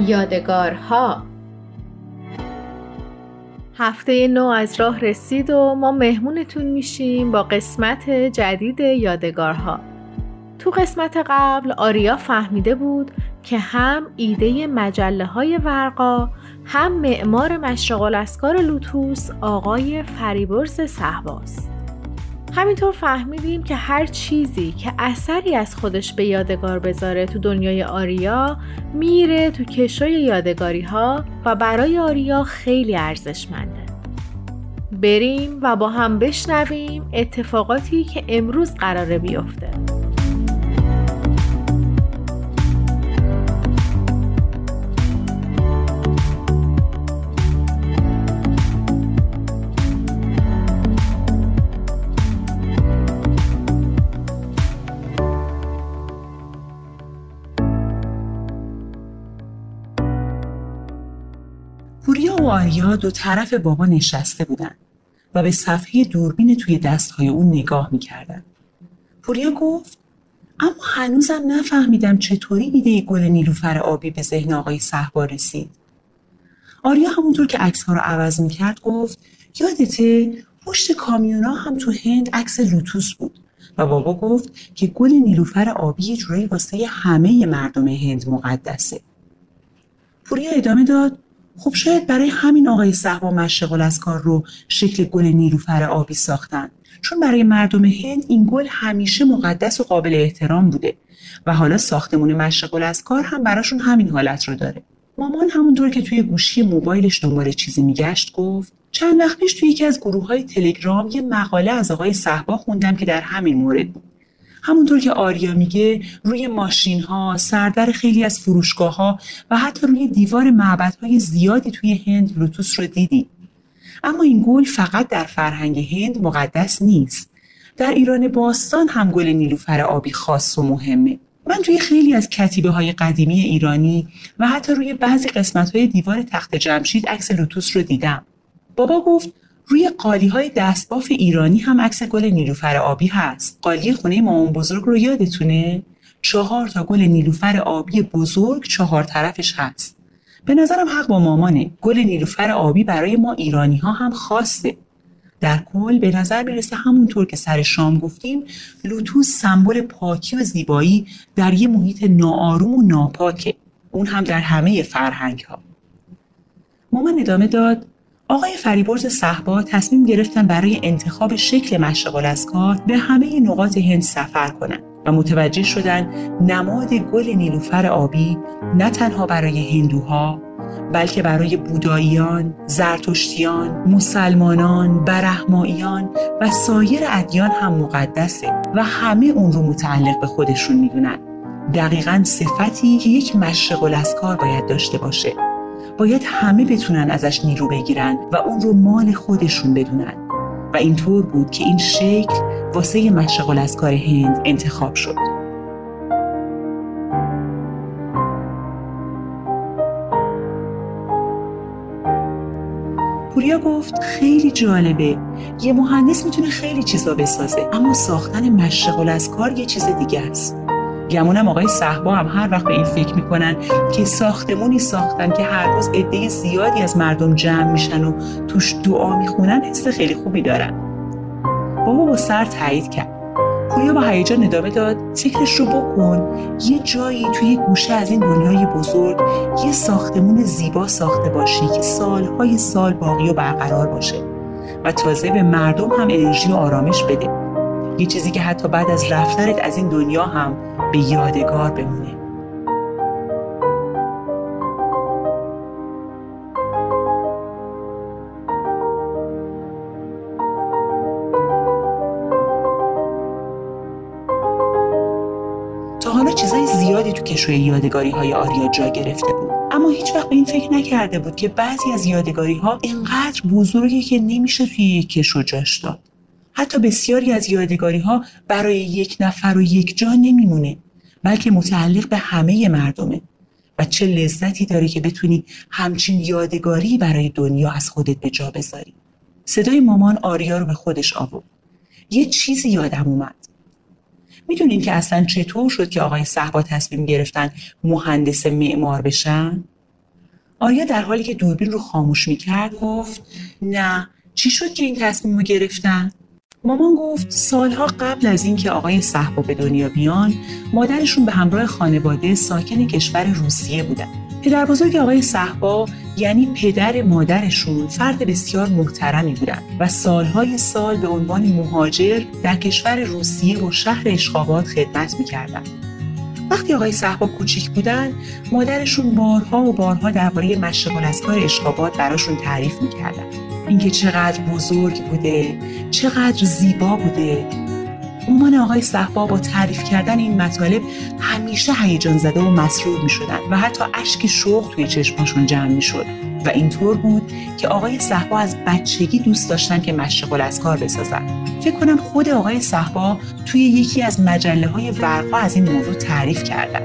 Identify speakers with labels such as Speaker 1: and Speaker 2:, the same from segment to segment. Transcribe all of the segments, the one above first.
Speaker 1: یادگارها. هفته نو از راه رسید و ما مهمونتون میشیم با قسمت جدید یادگارها. تو قسمت قبل آریا فهمیده بود که هم ایده مجله های ورقا هم معمار مشرق الاسکار لوتوس آقای فریبرز صحباست همینطور فهمیدیم که هر چیزی که اثری از خودش به یادگار بذاره تو دنیای آریا میره تو کشوی یادگاری ها و برای آریا خیلی ارزشمنده. بریم و با هم بشنویم اتفاقاتی که امروز قراره بیفته.
Speaker 2: و آریا دو طرف بابا نشسته بودن و به صفحه دوربین توی دستهای اون نگاه می‌کردن. پوریا گفت اما هنوزم نفهمیدم چطوری ایده گل نیلوفر آبی به ذهن آقای صحبا رسید. آریا همونطور که عکس ها رو عوض می‌کرد گفت یادته پشت کامیونا هم تو هند عکس لوتوس بود و بابا گفت که گل نیلوفر آبی یه جورایی واسه همه مردم هند مقدسه. پوریا ادامه داد خب شاید برای همین آقای صحبا مشغل از کار رو شکل گل نیلوفر آبی ساختن. چون برای مردم هند این گل همیشه مقدس و قابل احترام بوده و حالا ساختمون مشغل از کار هم براشون همین حالت رو داره. مامان همونطور که توی گوشی موبایلش دنبال چیزی میگشت گفت چند وقت پیش توی یکی از گروه های تلگرام یه مقاله از آقای صحبا خوندم که در همین مورد بود. همونطور که آریا میگه روی ماشین ها سردر خیلی از فروشگاه ها و حتی روی دیوار معبد های زیادی توی هند لوتوس رو دیدی اما این گل فقط در فرهنگ هند مقدس نیست. در ایران باستان هم گل نیلوفر آبی خاص و مهمه. من توی خیلی از کتیبه های قدیمی ایرانی و حتی روی بعضی قسمت های دیوار تخت جمشید عکس لوتوس رو دیدم. بابا گفت روی قالی های دستباف ایرانی هم عکس گل نیلوفر آبی هست. قالی خونه مامان بزرگ رو یادتونه؟ چهار تا گل نیلوفر آبی بزرگ چهار طرفش هست. به نظرم حق با مامانه. گل نیلوفر آبی برای ما ایرانی ها هم خاصه. در کل به نظر می‌رسه همونطور که سر شام گفتیم لوتوس سمبل پاکی و زیبایی در یه محیط ناآروم و ناپاکه. اون هم در همه فرهنگ ها مامان ادامه داد آقای فریبرز صحبا تصمیم گرفتن برای انتخاب شکل مشغل از کار به همه نقاط هند سفر کنند و متوجه شدن نماد گل نیلوفر آبی نه تنها برای هندوها بلکه برای بوداییان، زرتشتیان، مسلمانان، برهماییان و سایر ادیان هم مقدسه و همه اون رو متعلق به خودشون می‌دونن. دقیقا صفتی که یک مشغل از کار باید داشته باشه باید همه بتونن ازش نیرو بگیرن و اون رو مال خودشون بدونن. و اینطور بود که این شکل واسه مشغل از کار هند انتخاب شد. پوریا گفت خیلی جالبه. یه مهندس می‌تونه خیلی چیزا بسازه اما ساختن مشغل از کار یه چیز دیگه است. گمونم آقای صحبا هم هر وقت به این فکر می‌کنن که ساختمونی ساختن که هر روز عده زیادی از مردم جمع میشن و توش دعا می‌خونن حس خیلی خوبی دارن. بابا با سر تایید کرد. پویا با هیجان ادامه داد فکرش رو بکن. یه جایی توی گوشه از این دنیای بزرگ یه ساختمون زیبا ساخته باشی که سالهای سال باقی و برقرار باشه و تازه به مردم هم انرژی و آرامش بده. یه چیزی که حتی بعد از رفتنت از این دنیا هم به یادگار بمونه. تا حالا چیزای زیادی تو کشوی یادگاری های آریا جا گرفته بود. اما هیچ وقت به این فکر نکرده بود که بعضی از یادگاری ها اینقدر بزرگی که نمیشه توی یک کشو جاش داد. حتی بسیاری از یادگاری ها برای یک نفر و یک جا نمیمونه بلکه متعلق به همه مردمه. و چه لذتی داره که بتونی همچین یادگاری برای دنیا از خودت به جا بذاری. صدای مامان آریا رو به خودش آورد. یه چیزی یادم اومد. می‌دونین که اصلا چطور شد که آقای صحبا تصمیم گرفتن مهندس معمار بشن؟ آریا در حالی که دوربین رو خاموش می‌کرد گفت نه چی شد که این تصمیم رو گرفتن؟ مامان گفت سالها قبل از اینکه آقای صحبا به دنیا بیان مادرشون به همراه خانواده ساکن کشور روسیه بودن. پدر بزرگ آقای صحبا یعنی پدر مادرشون فرد بسیار محترمی بودن و سالهای سال به عنوان مهاجر در کشور روسیه و شهر اشخابات خدمت می‌کردن. وقتی آقای صحبا کوچیک بودن مادرشون بارها و بارها درباره مشغل از کار اشخابات براشون تعریف می‌کردن. اینکه چقدر بزرگ بوده چقدر زیبا بوده. مامان آقای صحبا با تعریف کردن این مطالب همیشه هیجان زده و مسرور می شدن و حتی اشک شوق توی چشماشون جمع می شد و اینطور بود که آقای صحبا از بچگی دوست داشتن که مشغل از کار بسازن. فکر کنم خود آقای صحبا توی یکی از مجله های ورقا از این موضوع تعریف کردن.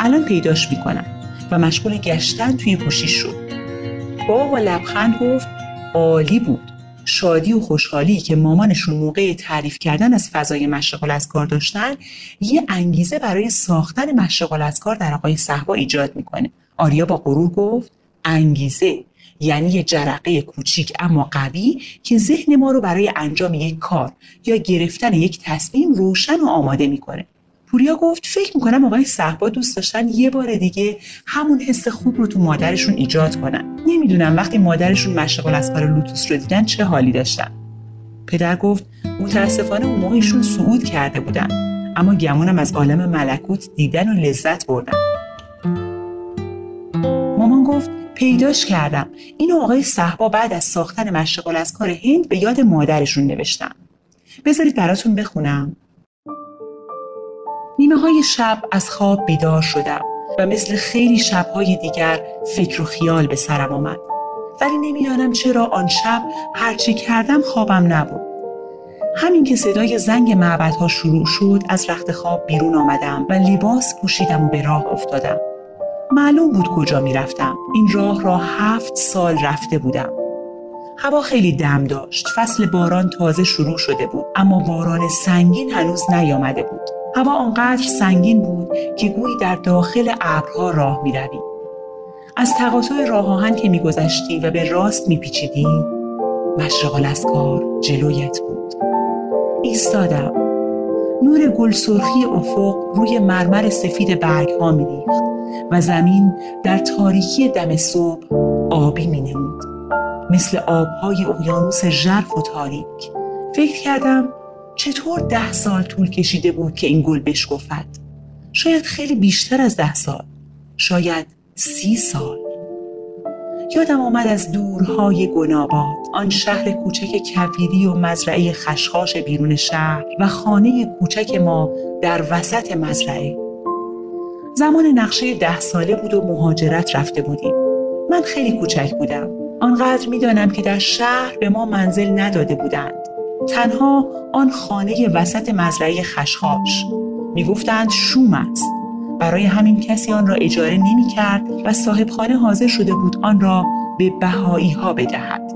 Speaker 2: الان پیداش می‌کنم و مشغول گشتن توی گوشی شد بابا با لبخند گفت عالی بود. شادی و خوشحالی که مامانشون موقع تعریف کردن از فضای مشغل از کار داشتن یه انگیزه برای ساختن مشغل از کار در آقای صحبا ایجاد می‌کنه. آریا با غرور گفت انگیزه یعنی یه جرقه کوچیک اما قوی که ذهن ما رو برای انجام یک کار یا گرفتن یک تصمیم روشن و آماده می‌کنه. پوریا گفت فکر می‌کنم آقای صحبا دوست داشتن یه بار دیگه همون حس خوب رو تو مادرشون ایجاد کنن. نمی‌دونم وقتی مادرشون مشغول از لوتوس رو دیدن چه حالی داشتن. پدر گفت متاسفانه اون موقعشون صعود کرده بودن. اما گمونم از عالم ملکوت دیدن و لذت بردن. مامان گفت پیداش کردم. این آقای صحبا بعد از ساختن مشغول از کار هند به یاد مادرشون نوشتم. بذارید براتون بخونم. نیمه های شب از خواب بیدار شدم و مثل خیلی شبهای دیگر فکر و خیال به سرم آمد. ولی نمی‌دانم چرا آن شب هرچی کردم خوابم نبود. همین که صدای زنگ معبدها شروع شد از رخت خواب بیرون آمدم و لباس پوشیدم و به راه افتادم. معلوم بود کجا می‌رفتم. این راه را هفت سال رفته بودم. هوا خیلی دم داشت. فصل باران تازه شروع شده بود اما باران سنگین هنوز نیامده بود. هوا آنقدر سنگین بود که گویی در داخل ابرها راه می‌روی. از تقاطع راه آهن که میگذشتی و به راست میپیچیدی مشرق کار جلویت بود. ایستادم. نور گل سرخی افق روی مرمر سفید برگ ها میریخت و زمین در تاریکی دم صبح آبی می نمود. مثل آبهای اقیانوس ژرف و تاریک. فکر کردم چطور ده سال طول کشیده بود که این گل بشکفد شاید خیلی بیشتر از ده سال. شاید سی سال. یادم آمد از دورهای گناباد آن شهر کوچک کویری و مزرعه خشخاش بیرون شهر و خانه کوچک ما در وسط مزرعه. زمان نقشه ده ساله بود و مهاجرت رفته بودیم. من خیلی کوچک بودم. آنقدر می‌دانم که در شهر به ما منزل نداده بودند. تنها آن خانه وسط مزرعه خشخاش. می‌گفتند شوم است. برای همین کسی آن را اجاره نمی کرد و صاحب خانه حاضر شده بود آن را به بهایی ها بدهد.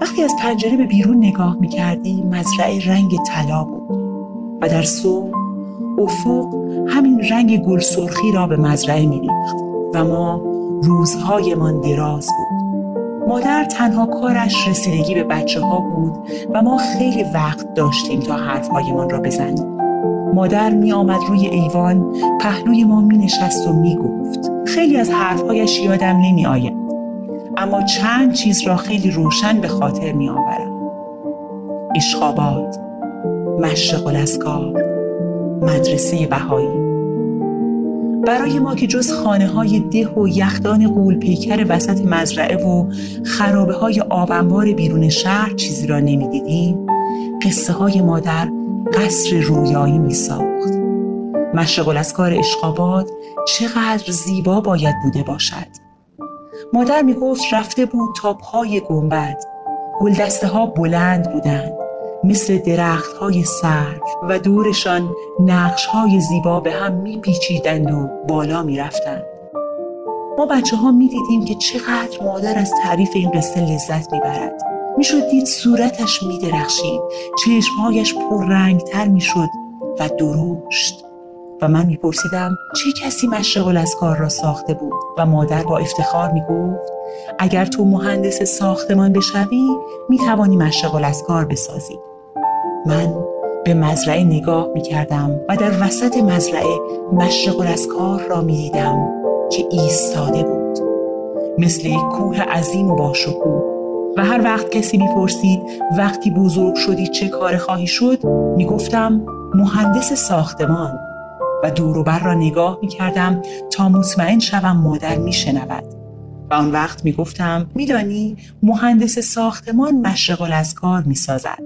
Speaker 2: وقتی از پنجره به بیرون نگاه می کردی مزرعه رنگ طلا بود. و در صبح افق همین رنگ گل سرخی را به مزرعه می ریخت و ما روزهایمان دراز بود. مادر تنها کارش رسیدگی به بچه ها بود و ما خیلی وقت داشتیم تا حرفهایمان را بزنیم. مادر می آمد روی ایوان پهلوی ما می نشست و می گفت. خیلی از حرفهایش یادم نمی آید. اما چند چیز را خیلی روشن به خاطر می آورم. اشخابات، مشرق الاسکار، مدرسه بهایی برای ما که جز خانه های ده و یخدان قول پیکر وسط مزرعه و خرابه های آبنبار بیرون شهر چیزی را نمی‌دیدیم قصه های مادر قصر رویایی می ساخت مشغل از کار اشقابات چقدر زیبا باید بوده باشد. مادر می گفت رفته بود تا پای گنبد. گلدسته ها بلند بودند. مثل درخت های سرف و دورشان نقش های زیبا به هم میپیچیدند و بالا می‌رفتند. ما بچه ها می دیدیم که چقدر مادر از تعریف این قصه لذت می‌برد. می‌شد دید صورتش میدرخشید، چشمهایش پررنگتر می‌شد و درشت. و من میپرسیدم چه کسی مشغل از کار را ساخته بود و مادر با افتخار می‌گفت اگر تو مهندس ساختمان بشوی می‌توانی مشغل از کار بسازی. من به مزرعه نگاه می‌کردم و در وسط مزرعه مشغل از کار را می‌دیدم که ایستاده بود. مثل یک کوه عظیم و باشکوه. و هر وقت کسی می‌پرسید وقتی بزرگ شدی چه کار خواهی شد می‌گفتم مهندس ساختمان. و دوروبر را نگاه می‌کردم تا مطمئن شوم مادر میشنود. و آن وقت می‌گفتم میدانی مهندس ساختمان مشغل از کار می‌سازد.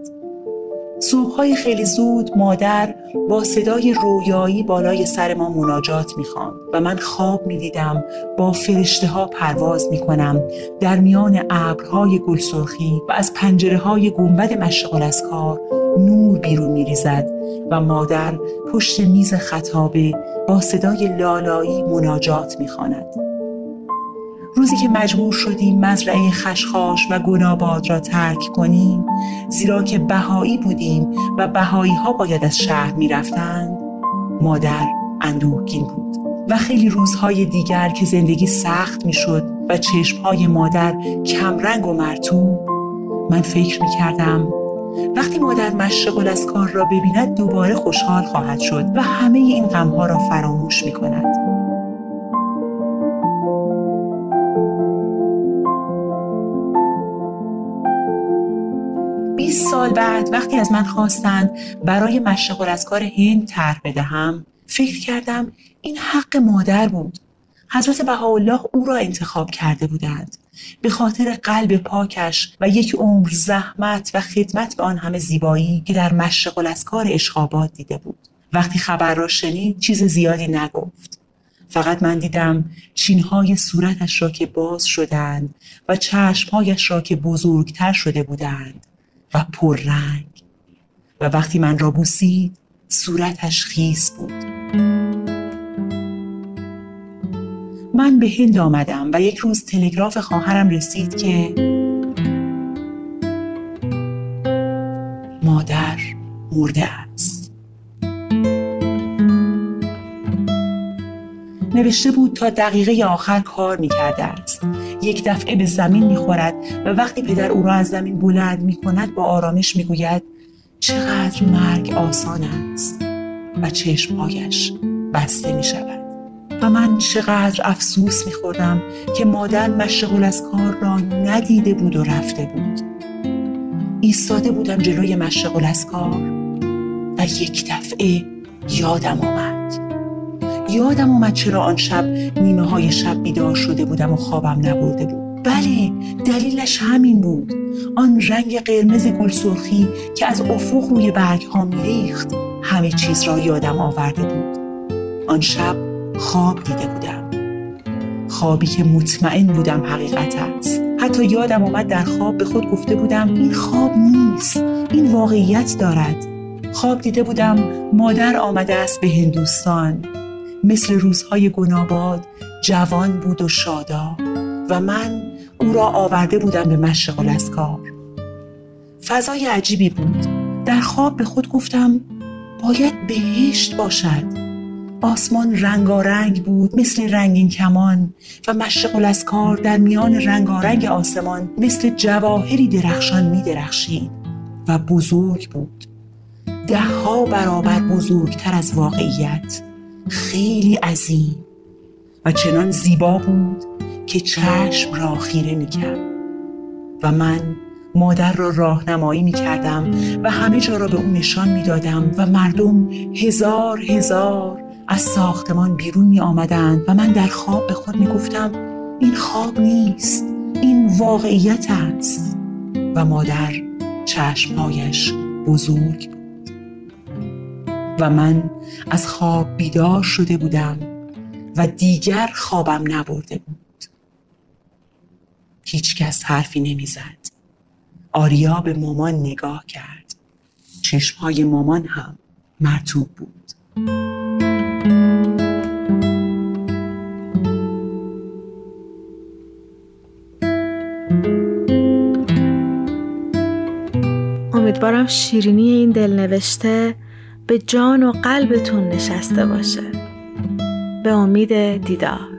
Speaker 2: صبحهای خیلی زود مادر با صدای رویایی بالای سر ما مناجات می‌خوان و من خواب می‌دیدم با فرشته ها پرواز می‌کنم در میان ابرهای گلسرخی و از پنجره های گنبد مشغل از کار نور بیرون میریزد و مادر پشت میز خطابه با صدای لالایی مناجات می‌خواند. روزی که مجبور شدیم مزرعه خشخاش و گناباد را ترک کنیم زیرا که بهایی بودیم و بهایی ها باید از شهر می رفتند مادر اندوهگین بود و خیلی روزهای دیگر که زندگی سخت می شد و چشمهای مادر کمرنگ و مرتوب من فکر می کردم وقتی مادر مشغل از کار را ببیند دوباره خوشحال خواهد شد و همه این غمها را فراموش می کند. 20 سال بعد وقتی از من خواستند برای مشغل از کار هند طرح بدهم فکر کردم این حق مادر بود حضرت بهاءالله او را انتخاب کرده بودند. به خاطر قلب پاکش و یک عمر زحمت و خدمت به آن همه زیبایی که در مشغل از کار اشخابات دیده بود. وقتی خبر را شنید چیز زیادی نگفت. فقط من دیدم چینهای صورتش را که باز شدند و چشمهایش را که بزرگتر شده بودند و پررنگ. و وقتی من را بوسید صورتش خیس بود. من به هند آمدم و یک روز تلگراف خواهرم رسید که مادر مرده است. نوشته بود تا دقیقه آخر کار می کرده است. یک دفعه به زمین می‌خورد و وقتی پدر او را از زمین بلند می کند با آرامش می‌گوید چقدر مرگ آسان است و چشمهایش بسته می شود و من چقدر افسوس می خوردم که مادر مشغول از کار را ندیده بود و رفته بود. ایستاده بودم جلوی مشغول از کار. و یک دفعه یادم آمد. یادم آمد چرا آن شب نیمه های شب بیدار شده بودم و خوابم نبرده بود. بله دلیلش همین بود. آن رنگ قرمز گل سرخی که از افق روی برگ ها میریخت همه چیز را یادم آورده بود. آن شب خواب دیده بودم. خوابی که مطمئن بودم حقیقت است. حتی یادم آمد در خواب به خود گفته بودم این خواب نیست این واقعیت دارد. خواب دیده بودم مادر آمده است به هندوستان. مثل روزهای گناباد جوان بود و شادا. و من او را آورده بودم به مشغل از کار فضای عجیبی بود. در خواب به خود گفتم باید بهشت باشد. آسمان رنگارنگ بود مثل رنگین کمان و مشغل از کار در میان رنگارنگ آسمان مثل جواهری درخشان می درخشید و بزرگ بود. ده ها برابر بزرگتر از واقعیت خیلی عظیم و چنان زیبا بود که چشم را خیره می کرد و من مادر را راهنمایی می کردم و همه جا را به اون نشان می دادم و مردم هزار هزار از ساختمان بیرون می آمدند و من در خواب به خود می گفتم این خواب نیست این واقعیت است. و مادر چشمهایش بزرگ بود. و من از خواب بیدار شده بودم و دیگر خوابم نبرده بود. هیچکس حرفی نمی‌زد آریا به مامان نگاه کرد. چشمهای مامان هم مرتوب بود.
Speaker 1: امیدوارم شیرینی این دلنوشته به جان و قلبتون نشسته باشه. به امید دیدار.